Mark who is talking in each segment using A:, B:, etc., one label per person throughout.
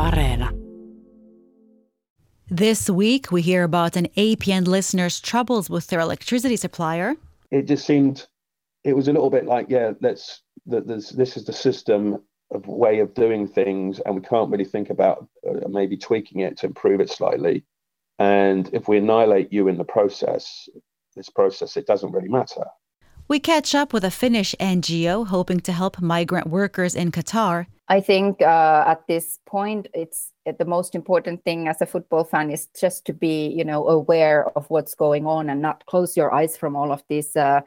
A: Areena. This week, we hear about an APN listener's troubles with their electricity supplier.
B: It just seemed, it was a little bit like, yeah, let's, this, this is the system of way of doing things, and we can't really think about uh, maybe tweaking it to improve it slightly. And if we annihilate you in the process, this process, it doesn't really matter.
A: We catch up with a Finnish NGO hoping to help migrant workers in Qatar.
C: I think uh, at this point, it's the most important thing as a football fan is just to be, you know, aware of what's going on and not close your eyes from all of these uh,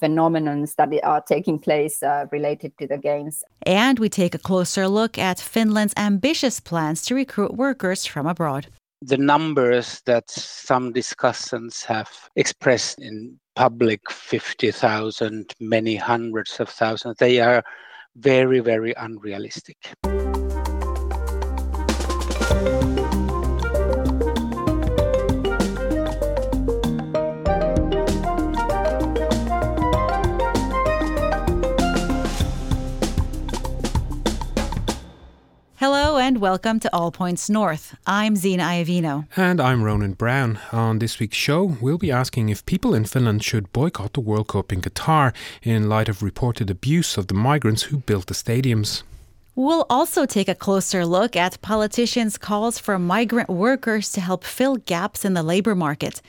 C: phenomenons that are taking place uh, related to the games.
A: And we take a closer look at Finland's ambitious plans to recruit workers from abroad
D: the numbers that some discussants have expressed in public 50,000, many hundreds of thousands, they are very, very unrealistic.
A: Welcome to All Points North. I'm Zena Iovino.
E: And I'm Ronan Browne. On this week's show, we'll be asking if people in Finland should boycott the World Cup in Qatar in light of reported abuse of the migrants who built the stadiums.
A: We'll also take a closer look at politicians' calls for migrant workers to help fill gaps in the labor market.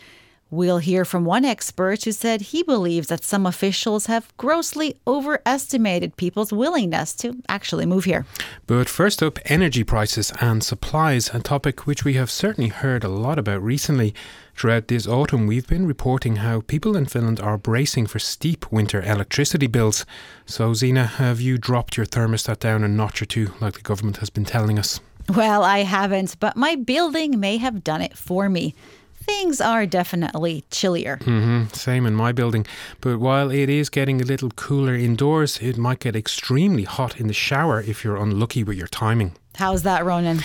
A: We'll hear from one expert who said he believes that some officials have grossly overestimated people's willingness to actually move here.
E: But first up, energy prices and supplies, a topic which we have certainly heard a lot about recently. Throughout this autumn, we've been reporting how people in Finland are bracing for steep winter electricity bills. So, Zena, have you dropped your thermostat down a notch or two, like the government has been telling us?
A: Well, I haven't, but my building may have done it for me things are definitely chillier.
E: Mm-hmm. Same in my building. But while it is getting a little cooler indoors, it might get extremely hot in the shower if you're unlucky with your timing.
A: How's that, Ronan?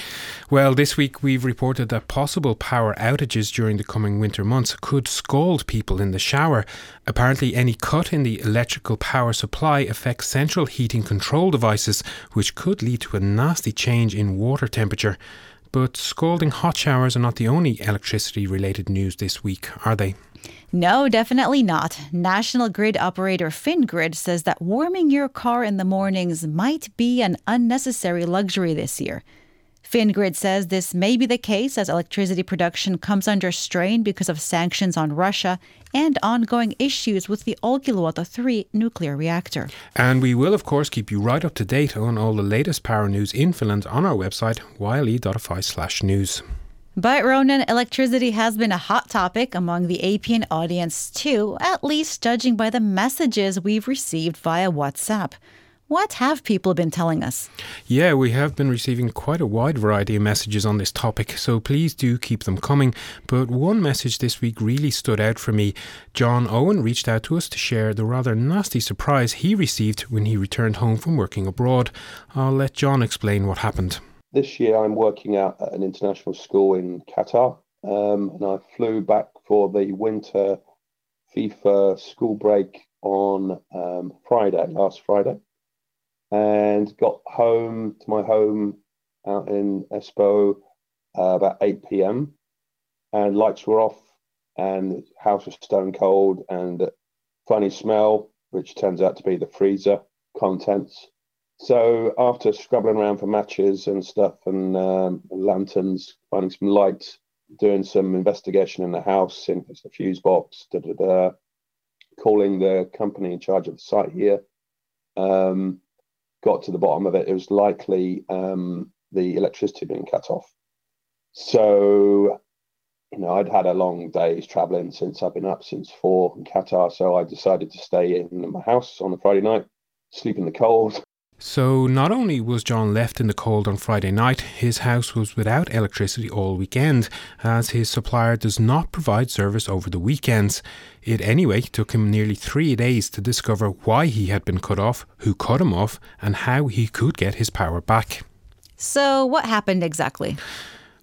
E: Well, this week we've reported that possible power outages during the coming winter months could scald people in the shower. Apparently, any cut in the electrical power supply affects central heating control devices, which could lead to a nasty change in water temperature. But scalding hot showers are not the only electricity related news this week, are they?
A: No, definitely not. National grid operator Fingrid says that warming your car in the mornings might be an unnecessary luxury this year. Fingrid says this may be the case as electricity production comes under strain because of sanctions on Russia and ongoing issues with the Olkiluoto 3 nuclear reactor.
E: And we will, of course, keep you right up to date on all the latest power news in Finland on our website, yle.fi slash news.
A: But Ronan, electricity has been a hot topic among the APN audience too, at least judging by the messages we've received via WhatsApp. What have people been telling us?
E: Yeah, we have been receiving quite a wide variety of messages on this topic, so please do keep them coming. But one message this week really stood out for me. John Owen reached out to us to share the rather nasty surprise he received when he returned home from working abroad. I'll let John explain what happened.
B: This year, I'm working out at an international school in Qatar, um, and I flew back for the winter FIFA school break on um, Friday, last Friday and got home to my home out in Espoo uh, about 8 p.m. and lights were off and the house was stone cold and funny smell, which turns out to be the freezer contents. So after scrabbling around for matches and stuff and um, lanterns, finding some lights, doing some investigation in the house, it's a fuse box, da, da, da, calling the company in charge of the site here, um, got to the bottom of it, it was likely um, the electricity being cut off. So, you know, I'd had a long day's traveling since I've been up since four in Qatar. So I decided to stay in my house on a Friday night, sleep in the cold,
E: so, not only was John left in the cold on Friday night, his house was without electricity all weekend, as his supplier does not provide service over the weekends. It anyway took him nearly three days to discover why he had been cut off, who cut him off, and how he could get his power back.
A: So, what happened exactly?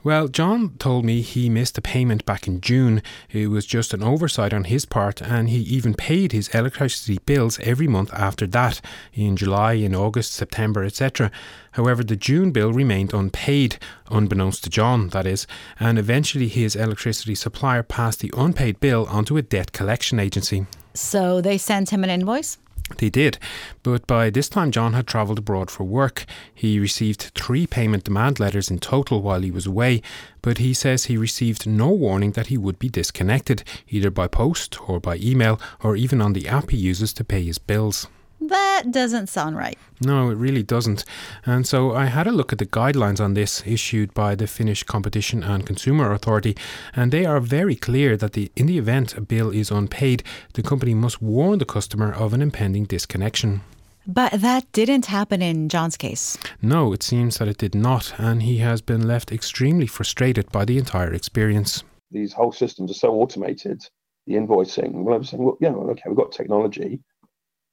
E: Well, John told me he missed a payment back in June. It was just an oversight on his part, and he even paid his electricity bills every month after that, in July, in August, September, etc. However, the June bill remained unpaid, unbeknownst to John, that is, and eventually his electricity supplier passed the unpaid bill onto a debt collection agency.
A: So they sent him an invoice?
E: They did, but by this time John had travelled abroad for work. He received three payment demand letters in total while he was away, but he says he received no warning that he would be disconnected, either by post or by email or even on the app he uses to pay his bills.
A: That doesn't sound right.
E: No, it really doesn't. And so I had a look at the guidelines on this issued by the Finnish Competition and Consumer Authority, and they are very clear that the, in the event a bill is unpaid, the company must warn the customer of an impending disconnection.
A: But that didn't happen in John's case.
E: No, it seems that it did not, and he has been left extremely frustrated by the entire experience.
B: These whole systems are so automated, the invoicing. Well, I was saying, well, yeah, okay, we've got technology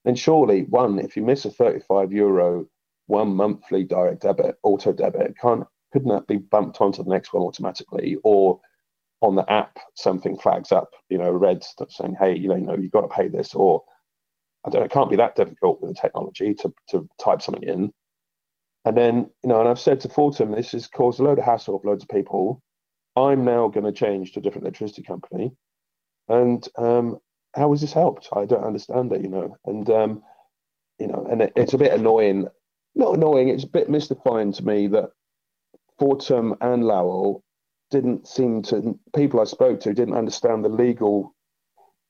B: then surely one, if you miss a 35 euro one monthly direct debit, auto debit, can't couldn't that be bumped onto the next one automatically? Or on the app, something flags up, you know, red stuff saying, hey, you know, you know, you've got to pay this, or I don't know, it can't be that difficult with the technology to, to type something in. And then, you know, and I've said to Fortum, this has caused a load of hassle for loads of people. I'm now going to change to a different electricity company. And um, how has this helped? I don't understand it, you know. And um, you know, and it, it's a bit annoying. Not annoying. It's a bit mystifying to me that Fortum and Lowell didn't seem to. People I spoke to didn't understand the legal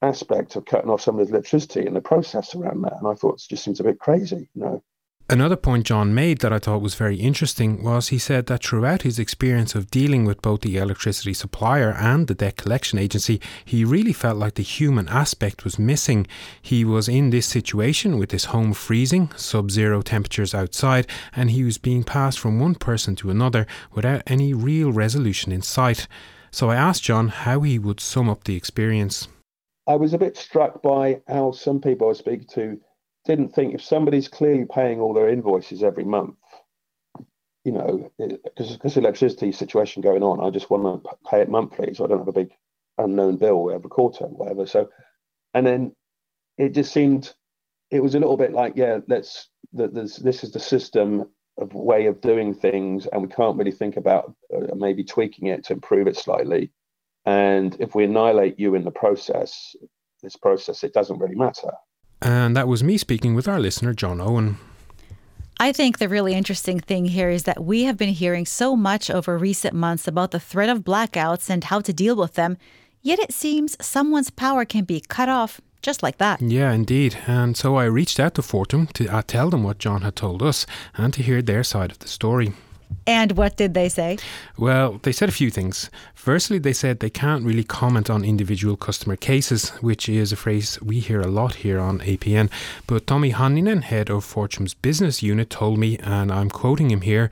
B: aspect of cutting off somebody's electricity and the process around that. And I thought it just seems a bit crazy, you know.
E: Another point John made that I thought was very interesting was he said that throughout his experience of dealing with both the electricity supplier and the debt collection agency, he really felt like the human aspect was missing. He was in this situation with his home freezing, sub zero temperatures outside, and he was being passed from one person to another without any real resolution in sight. So I asked John how he would sum up the experience.
B: I was a bit struck by how some people I speak to didn't think if somebody's clearly paying all their invoices every month, you know, because because electricity situation going on, I just want to pay it monthly, so I don't have a big unknown bill every quarter, whatever. So, and then it just seemed it was a little bit like, yeah, let's this this is the system of way of doing things, and we can't really think about uh, maybe tweaking it to improve it slightly. And if we annihilate you in the process, this process, it doesn't really matter.
E: And that was me speaking with our listener, John Owen.
A: I think the really interesting thing here is that we have been hearing so much over recent months about the threat of blackouts and how to deal with them, yet it seems someone's power can be cut off just like that.
E: Yeah, indeed. And so I reached out to Fortum to uh, tell them what John had told us and to hear their side of the story.
A: And what did they say?
E: Well, they said a few things. Firstly, they said they can't really comment on individual customer cases, which is a phrase we hear a lot here on APN. But Tommy Hanninen, head of Fortum's business unit, told me, and I'm quoting him here.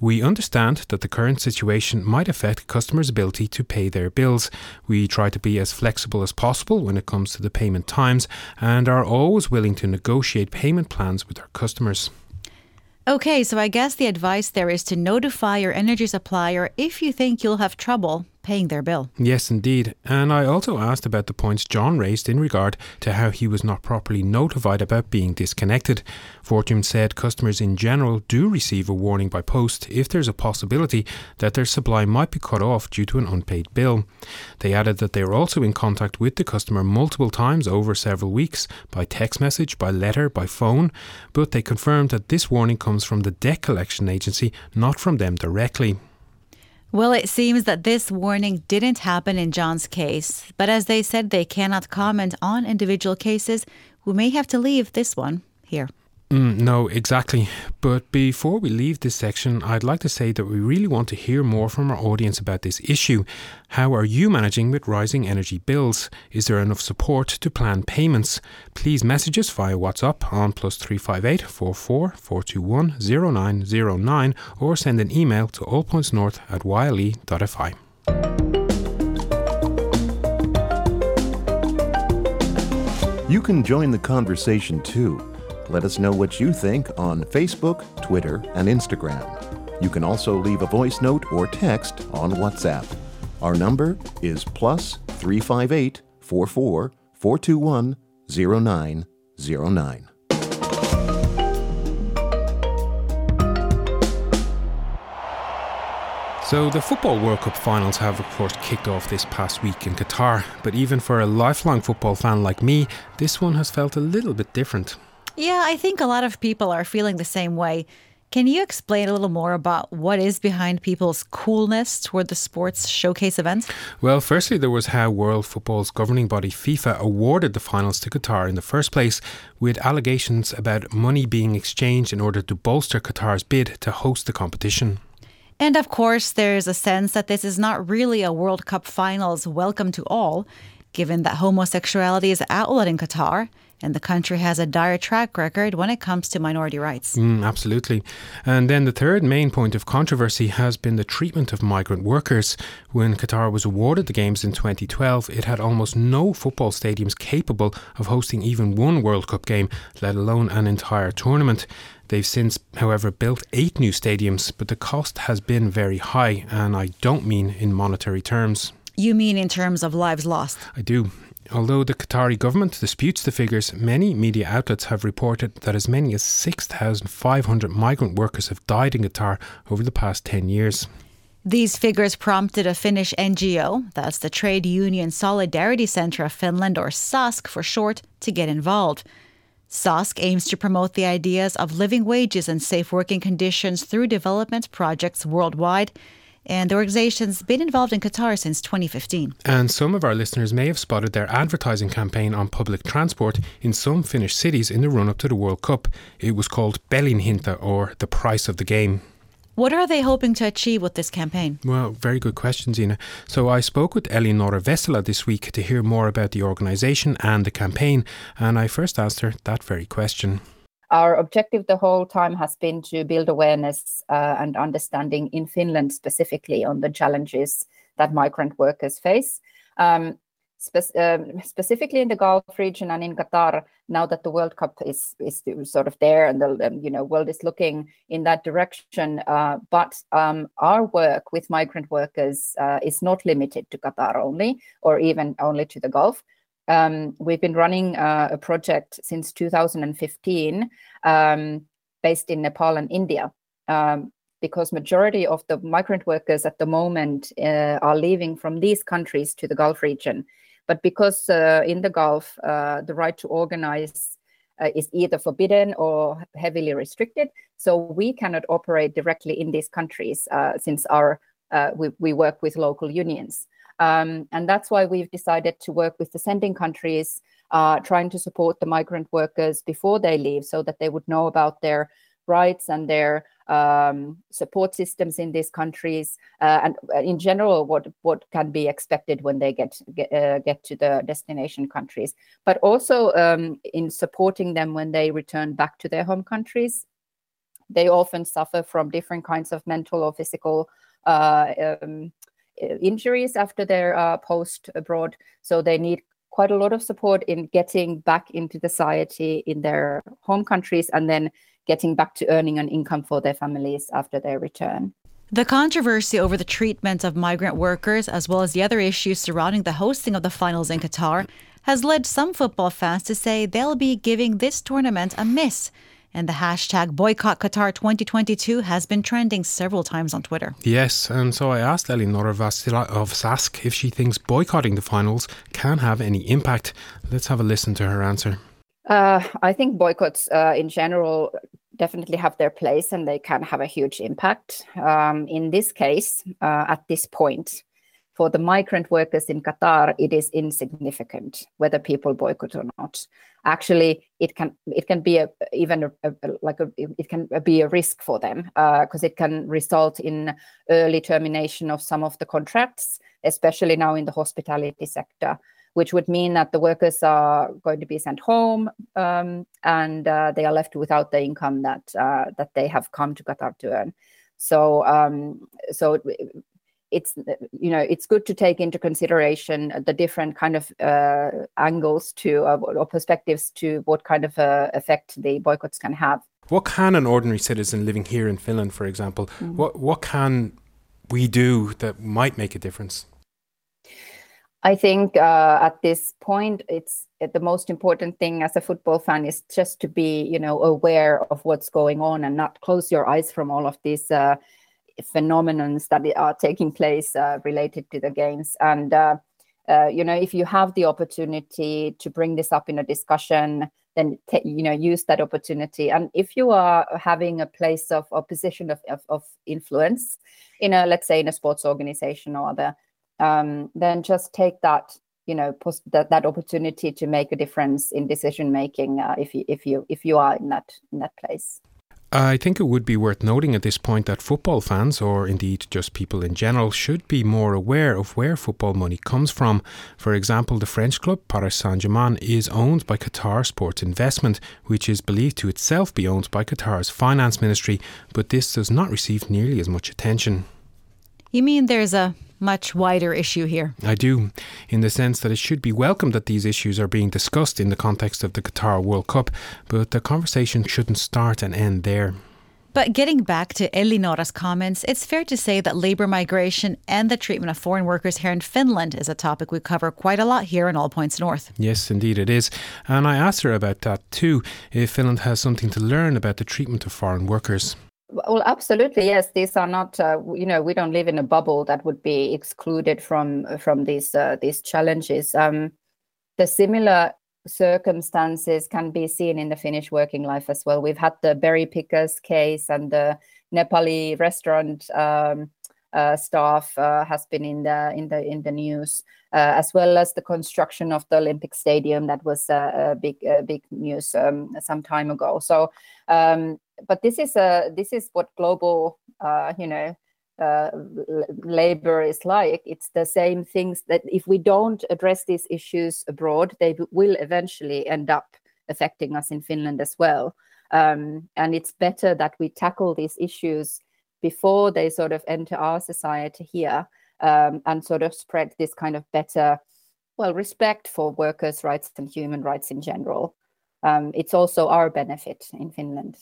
E: We understand that the current situation might affect customers' ability to pay their bills. We try to be as flexible as possible when it comes to the payment times and are always willing to negotiate payment plans with our customers.
A: Okay, so I guess the advice there is to notify your energy supplier if you think you'll have trouble paying their bill.
E: Yes, indeed. And I also asked about the points John raised in regard to how he was not properly notified about being disconnected. Fortum said customers in general do receive a warning by post if there's a possibility that their supply might be cut off due to an unpaid bill. They added that they are also in contact with the customer multiple times over several weeks by text message, by letter, by phone, but they confirmed that this warning comes from the debt collection agency, not from them directly.
A: Well, it seems that this warning didn't happen in John's case, but as they said they cannot comment on individual cases, we may have to leave this one here.
E: Mm, no, exactly. But before we leave this section, I'd like to say that we really want to hear more from our audience about this issue. How are you managing with rising energy bills? Is there enough support to plan payments? Please message us via WhatsApp on plus 358 44 421 0909 or send an email to allpointsnorth at yle.fi.
F: You can join the conversation too. Let us know what you think on Facebook, Twitter, and Instagram. You can also leave a voice note or text on WhatsApp. Our number is plus 358 44 421 0909.
E: So, the Football World Cup finals have, of course, kicked off this past week in Qatar. But even for a lifelong football fan like me, this one has felt a little bit different.
A: Yeah, I think a lot of people are feeling the same way. Can you explain a little more about what is behind people's coolness toward the sports showcase events?
E: Well, firstly, there was how World Football's governing body FIFA awarded the finals to Qatar in the first place, with allegations about money being exchanged in order to bolster Qatar's bid to host the competition.
A: And of course, there's a sense that this is not really a World Cup finals welcome to all, given that homosexuality is outlawed in Qatar and the country has a dire track record when it comes to minority rights.
E: Mm, absolutely. And then the third main point of controversy has been the treatment of migrant workers. When Qatar was awarded the Games in 2012, it had almost no football stadiums capable of hosting even one World Cup game, let alone an entire tournament. They've since, however, built eight new stadiums, but the cost has been very high, and I don't mean in monetary terms.
A: You mean in terms of lives lost?
E: I do. Although the Qatari government disputes the figures, many media outlets have reported that as many as 6,500 migrant workers have died in Qatar over the past 10 years.
A: These figures prompted a Finnish NGO, that's the Trade Union Solidarity Centre of Finland, or SASK for short, to get involved. SASK aims to promote the ideas of living wages and safe working conditions through development projects worldwide. And the organization's been involved in Qatar since 2015.
E: And some of our listeners may have spotted their advertising campaign on public transport in some Finnish cities in the run up to the World Cup. It was called Pelin hinta, or the price of the game.
A: What are they hoping to achieve with this campaign?
E: Well, very good question, Zena. So I spoke with Elinora Vesela this week to hear more about the organisation and the campaign, and I first asked her that very question.
C: Our objective the whole time has been to build awareness uh, and understanding in Finland specifically on the challenges that migrant workers face. Um, Spe- um, specifically in the Gulf region and in Qatar, now that the World Cup is is sort of there and the um, you know world is looking in that direction. Uh, but um, our work with migrant workers uh, is not limited to Qatar only, or even only to the Gulf. Um, we've been running uh, a project since 2015, um, based in Nepal and India um, because majority of the migrant workers at the moment uh, are leaving from these countries to the Gulf region. But because uh, in the Gulf, uh, the right to organize uh, is either forbidden or heavily restricted, so we cannot operate directly in these countries uh, since our uh, we, we work with local unions. Um, and that's why we've decided to work with the sending countries, uh, trying to support the migrant workers before they leave so that they would know about their rights and their um, support systems in these countries, uh, and uh, in general, what what can be expected when they get get, uh, get to the destination countries, but also um, in supporting them when they return back to their home countries. They often suffer from different kinds of mental or physical uh, um, injuries after their uh, post abroad, so they need quite a lot of support in getting back into society in their home countries and then getting back to earning an income for their families after their return.
A: The controversy over the treatment of migrant workers, as well as the other issues surrounding the hosting of the finals in Qatar, has led some football fans to say they'll be giving this tournament a miss. And the hashtag boycott Qatar 2022 has been trending several times on Twitter.
E: Yes, and so I asked Elinora Vesela of Sask if she thinks boycotting the finals can have any impact. Let's have a listen to her answer.
C: Uh, I think boycotts uh, in general definitely have their place and they can have a huge impact. Um, in this case, uh, at this point, for the migrant workers in Qatar, it is insignificant whether people boycott or not. Actually, it can it can be a, even a, a, like a, it can be a risk for them because uh, it can result in early termination of some of the contracts, especially now in the hospitality sector which would mean that the workers are going to be sent home um, and uh, they are left without the income that uh, that they have come to Qatar to earn. So um, so it's you know it's good to take into consideration the different kind of uh, angles to uh, or perspectives to what kind of uh, effect the boycotts can have.
E: What can an ordinary citizen living here in Finland, for example, mm. what what can we do that might make a difference?
C: I think uh, at this point, it's the most important thing as a football fan is just to be, you know, aware of what's going on and not close your eyes from all of these uh, phenomenons that are taking place uh, related to the games. And uh, uh, you know, if you have the opportunity to bring this up in a discussion, then you know, use that opportunity. And if you are having a place of or position of, of, of influence in a, let's say, in a sports organization or other um, then just take that you know post that, that opportunity to make a difference in decision making uh, if you if you if you are in that in that place
E: I think it would be worth noting at this point that football fans, or indeed just people in general, should be more aware of where football money comes from. For example, the French club Paris Saint Germain is owned by Qatar Sports Investment, which is believed to itself be owned by Qatar's finance ministry, but this does not receive nearly as much attention.
A: You mean there's a much wider issue here.
E: I do, in the sense that it should be welcome that these issues are being discussed in the context of the Qatar World Cup, but the conversation shouldn't start and end there.
A: But getting back to Elinora's comments, it's fair to say that labour migration and the treatment of foreign workers here in Finland is a topic we cover quite a lot here in All Points North.
E: Yes, indeed it is. And I asked her about that too, if Finland has something to learn about the treatment of foreign workers.
C: Well, absolutely, yes. These are not, uh, you know, we don't live in a bubble that would be excluded from from these uh, these challenges. Um, the similar circumstances can be seen in the Finnish working life as well. We've had the berry pickers case, and the Nepali restaurant um, uh, staff uh, has been in the in the in the news, uh, as well as the construction of the Olympic Stadium that was a big big news um, some time ago. So um, but this is a this is what global uh, you know uh, labor is like. It's the same things that if we don't address these issues abroad, they will eventually end up affecting us in Finland as well. Um, and it's better that we tackle these issues before they sort of enter our society here um, and sort of spread this kind of better, well, respect for workers' rights and human rights in general. Um, it's also our benefit in Finland.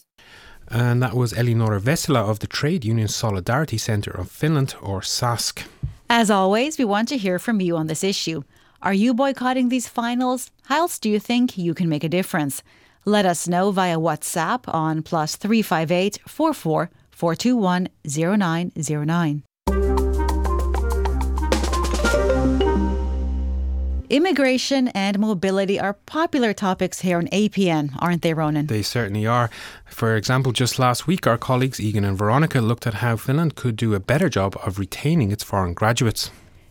E: And that was Elinora Vesela of the Trade Union Solidarity Centre of Finland, or SASK.
A: As always, we want to hear from you on this issue. Are you boycotting these finals? How else do you think you can make a difference? Let us know via WhatsApp on plus 358 44 421 0909. Immigration and mobility are popular topics here on APN, aren't they, Ronan?
E: They certainly are. For example, just last week, our colleagues Egan and Veronica looked at how Finland could do a better job of retaining its foreign graduates.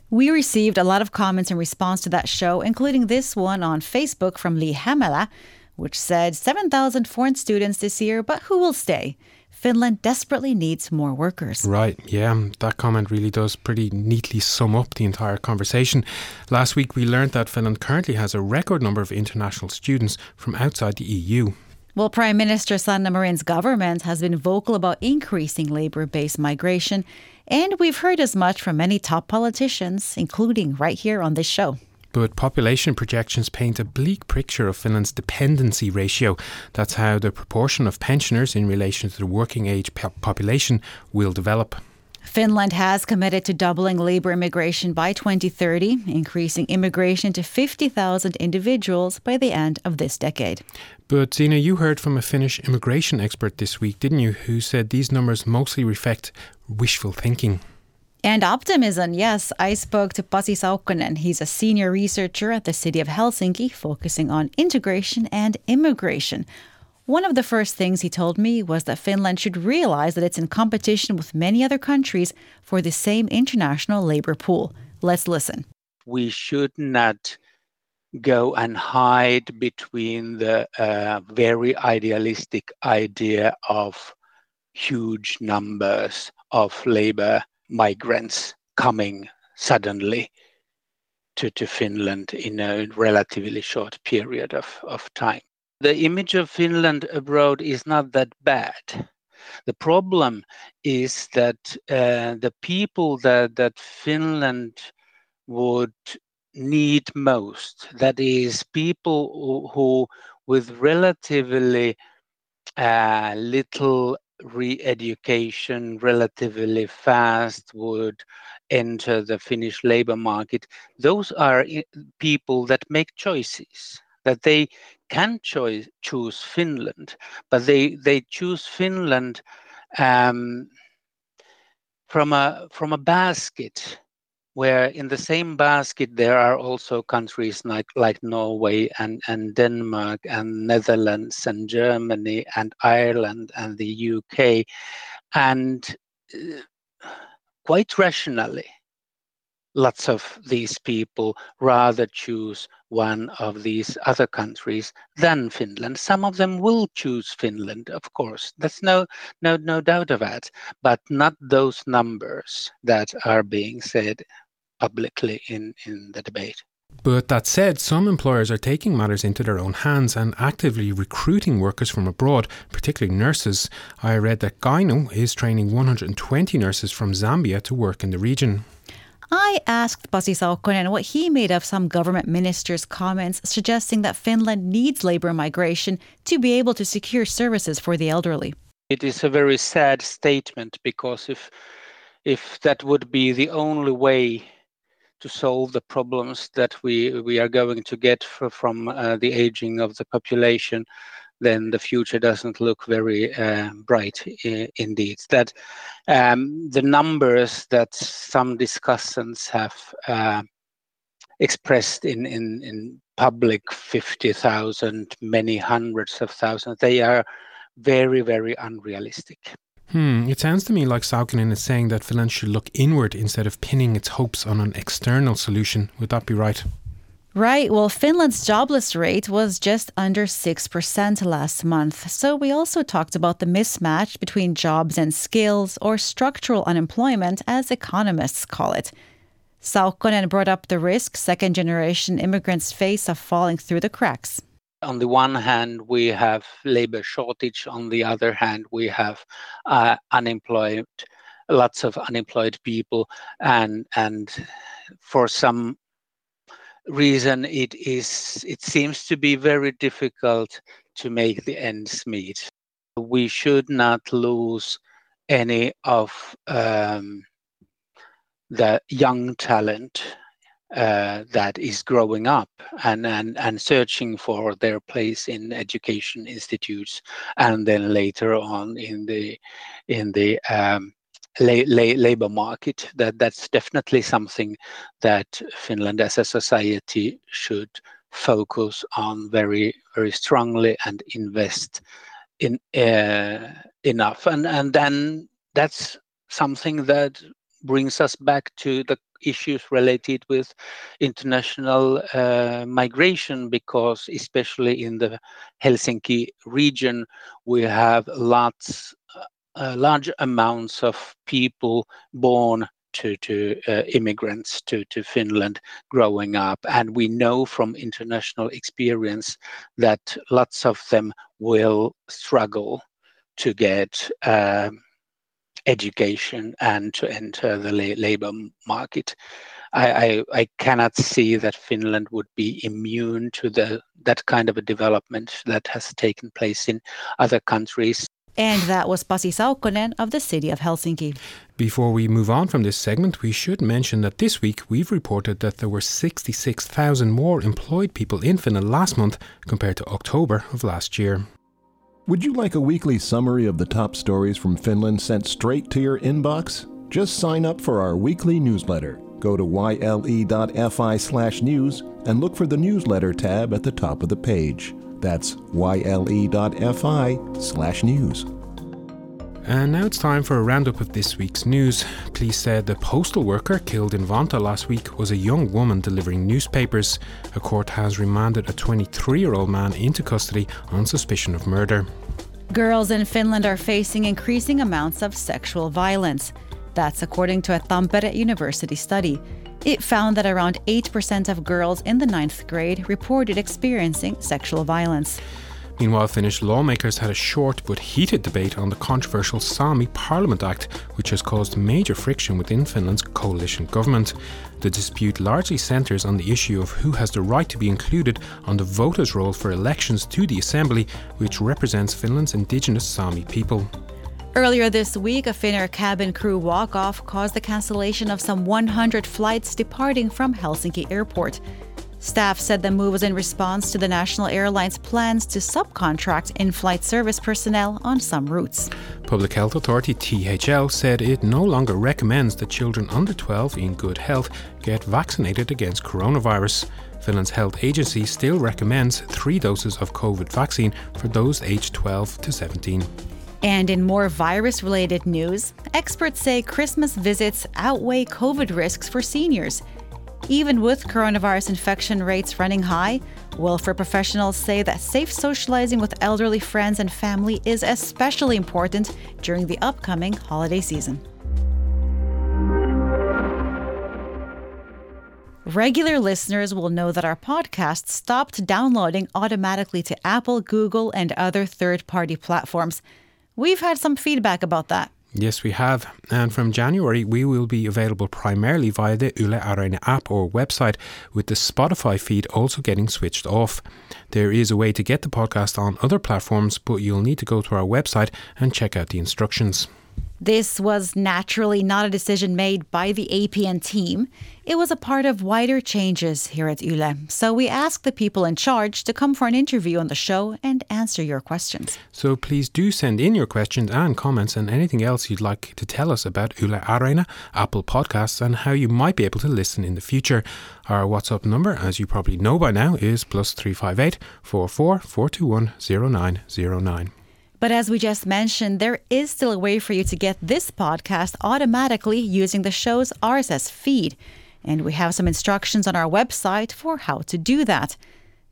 A: We received a lot of comments in response to that show, including this one on Facebook from Lee Hamela, which said 7,000 foreign students this year, but who will stay? Finland desperately needs more workers.
E: Right, yeah, that comment really does pretty neatly sum up the entire conversation. Last week we learned that Finland currently has a record number of international students from outside the EU.
A: Well, Prime Minister Sanna Marin's government has been vocal about increasing labor based migration, and we've heard as much from many top politicians, including right here on this show
E: but population projections paint a bleak picture of Finland's dependency ratio. That's how the proportion of pensioners in relation to the working age population will develop.
A: Finland has committed to doubling labor immigration by 2030, increasing immigration to 50,000 individuals by the end of this decade.
E: But Zena, you heard from a Finnish immigration expert this week, didn't you, who said these numbers mostly reflect wishful thinking.
A: And optimism, yes. I spoke to Pasi Saukkonen. He's a senior researcher at the city of Helsinki, focusing on integration and immigration. One of the first things he told me was that Finland should realize that it's in competition with many other countries for the same international labor pool. Let's listen.
D: We should not go and hide between the uh, very idealistic idea of huge numbers of labor migrants coming suddenly to, to Finland in a relatively short period of, of time. The image of Finland abroad is not that bad. The problem is that uh, the people that, that Finland would need most, that is, people who, who with relatively uh, little re-education relatively fast would enter the Finnish labor market. Those are people that make choices that they can choice, choose Finland, but they they choose Finland um, from a from a basket where in the same basket there are also countries like like Norway and and Denmark and Netherlands and Germany and Ireland and the UK and uh, quite rationally lots of these people rather choose one of these other countries than Finland. Some of them will choose Finland, of course. That's no no no doubt of that, but not those numbers that are being said publicly in, in the debate.
E: But that said, some employers are taking matters into their own hands and actively recruiting workers from abroad, particularly nurses. I read that Kainuu is training 120 nurses from Zambia to work in the region.
A: I asked Pasi Saukkonen what he made of some government ministers' comments suggesting that Finland needs labour migration to be able to secure services for the elderly.
D: It is a very sad statement because if if that would be the only way to solve the problems that we we are going to get from uh, the aging of the population, then the future doesn't look very uh, bright indeed. That um, the numbers that some discussants have uh, expressed in, in, in public 50,000, many hundreds of thousands, they are very, very unrealistic.
E: Hmm, it sounds to me like Saukkonen is saying that Finland should look inward instead of pinning its hopes on an external solution. Would that be right?
A: Right. Well, Finland's jobless rate was just under 6% last month. So we also talked about the mismatch between jobs and skills, or structural unemployment, as economists call it. Saukkonen brought up the risk second generation immigrants face of falling through the cracks.
D: On the one hand, we have labor shortage. On the other hand, we have uh, unemployed, lots of unemployed people, and and for some reason it is it seems to be very difficult to make the ends meet. We should not lose any of um, the young talent uh, that is growing up and, and, and searching for their place in education institutes and then later on in the in the um, la- la- labor market. That that's definitely something that Finland as a society should focus on very very strongly and invest in uh, enough. And and then that's something that brings us back to the issues related with international uh, migration because especially in the helsinki region we have lots uh, large amounts of people born to, to uh, immigrants to, to Finland growing up. And we know from international experience that lots of them will struggle to get um, education and to enter the la- labor market. I, I, I, cannot see that Finland would be immune to the that kind of a development that has taken place in other countries.
A: And that was Pasi Saukkonen of the city of Helsinki.
E: Before we move on from this segment, we should mention that this week we've reported that there were 66,000 more employed people in Finland last month compared to October of last year.
F: Would you like a weekly summary of the top stories from Finland sent straight to your inbox? Just sign up for our weekly newsletter. Go to yle.fi/news and look for the newsletter tab at the top of the page. That's yle.fi slash news.
E: And now it's time for a roundup of this week's news. Police said the postal worker killed in Vantaa last week was a young woman delivering newspapers. A court has remanded a 23 year old man into custody on suspicion of murder.
A: Girls in Finland are facing increasing amounts of sexual violence. That's according to a Tampere University study. It found that around 8% of girls in the ninth grade reported experiencing sexual violence.
E: Meanwhile, Finnish lawmakers had a short but heated debate on the controversial Sami Parliament Act, which has caused major friction within Finland's coalition government. The dispute largely centres on the issue of who has the right to be included on the voters' roll for elections to the Assembly, which represents Finland's indigenous Sami people.
A: Earlier this week, a Finnair cabin crew walk off caused the cancellation of some 100 flights departing from Helsinki Airport. Staff said the move was in response to the national airline's plans to subcontract in flight service personnel on some routes.
E: Public Health Authority THL said it no longer recommends that children under 12 in good health get vaccinated against coronavirus. Finland's health agency still recommends three doses of COVID vaccine for those aged 12 to 17.
A: And in more virus related news, experts say Christmas visits outweigh COVID risks for seniors. Even with coronavirus infection rates running high, welfare professionals say that safe socializing with elderly friends and family is especially important during the upcoming holiday season. Regular listeners will know that our podcast stopped downloading automatically to Apple, Google, and other third party platforms. We've had some feedback about that.
E: Yes, we have. And from January, we will be available primarily via the Yle Areena app or website, with the Spotify feed also getting switched off. There is a way to get the podcast on other platforms, but you'll need to go to our website and check out the instructions.
A: This was naturally not a decision made by the APN team. It was a part of wider changes here at Yle. So we asked the people in charge to come for an interview on the show and answer your questions.
E: So please do send in your questions and comments and anything else you'd like to tell us about Yle Areena, Apple Podcasts, and how you might be able to listen in the future. Our WhatsApp number, as you probably know by now, is plus 358 44 421 0909.
A: But as we just mentioned, there is still a way for you to get this podcast automatically using the show's RSS feed. And we have some instructions on our website for how to do that.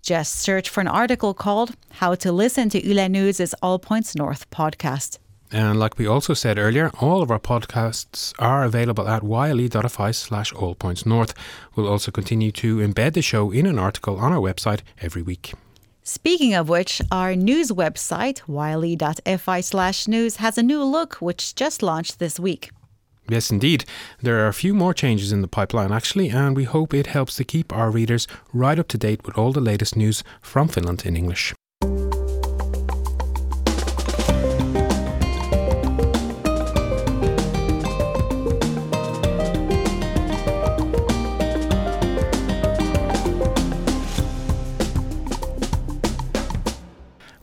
A: Just search for an article called How to Listen to Yle News' All Points North podcast.
E: And like we also said earlier, all of our podcasts are available at yle.fi slash allpointsnorth. We'll also continue to embed the show in an article on our website every week.
A: Speaking of which, our news website, yle.fi slash news, has a new look which just launched this week.
E: Yes, indeed. There are a few more changes in the pipeline, actually, and we hope it helps to keep our readers right up to date with all the latest news from Finland in English.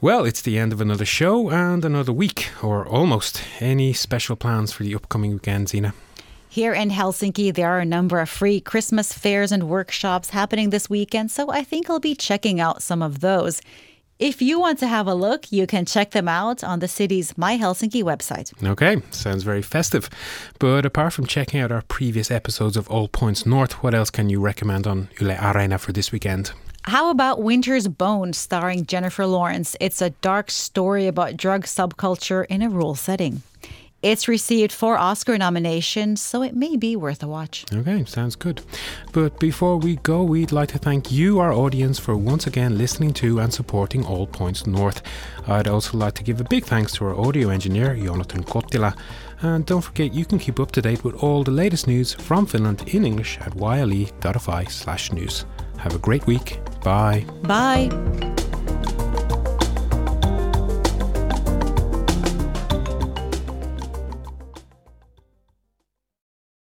E: Well, it's the end of another show and another week, or almost. Any special plans for the upcoming weekend, Zena?
A: Here in Helsinki, there are a number of free Christmas fairs and workshops happening this weekend, so I think I'll be checking out some of those. If you want to have a look, you can check them out on the city's My Helsinki website.
E: Okay, sounds very festive. But apart from checking out our previous episodes of All Points North, what else can you recommend on Yle Areena for this weekend?
A: How about Winter's Bone, starring Jennifer Lawrence? It's a dark story about drug subculture in a rural setting. It's received four Oscar nominations, so it may be worth a watch.
E: Okay, sounds good. But before we go, we'd like to thank you, our audience, for once again listening to and supporting All Points North. I'd also like to give a big thanks to our audio engineer, Joonatan Kotila. And don't forget, you can keep up to date with all the latest news from Finland in English at yle.fi slash news. Have a great week. Bye.
A: Bye.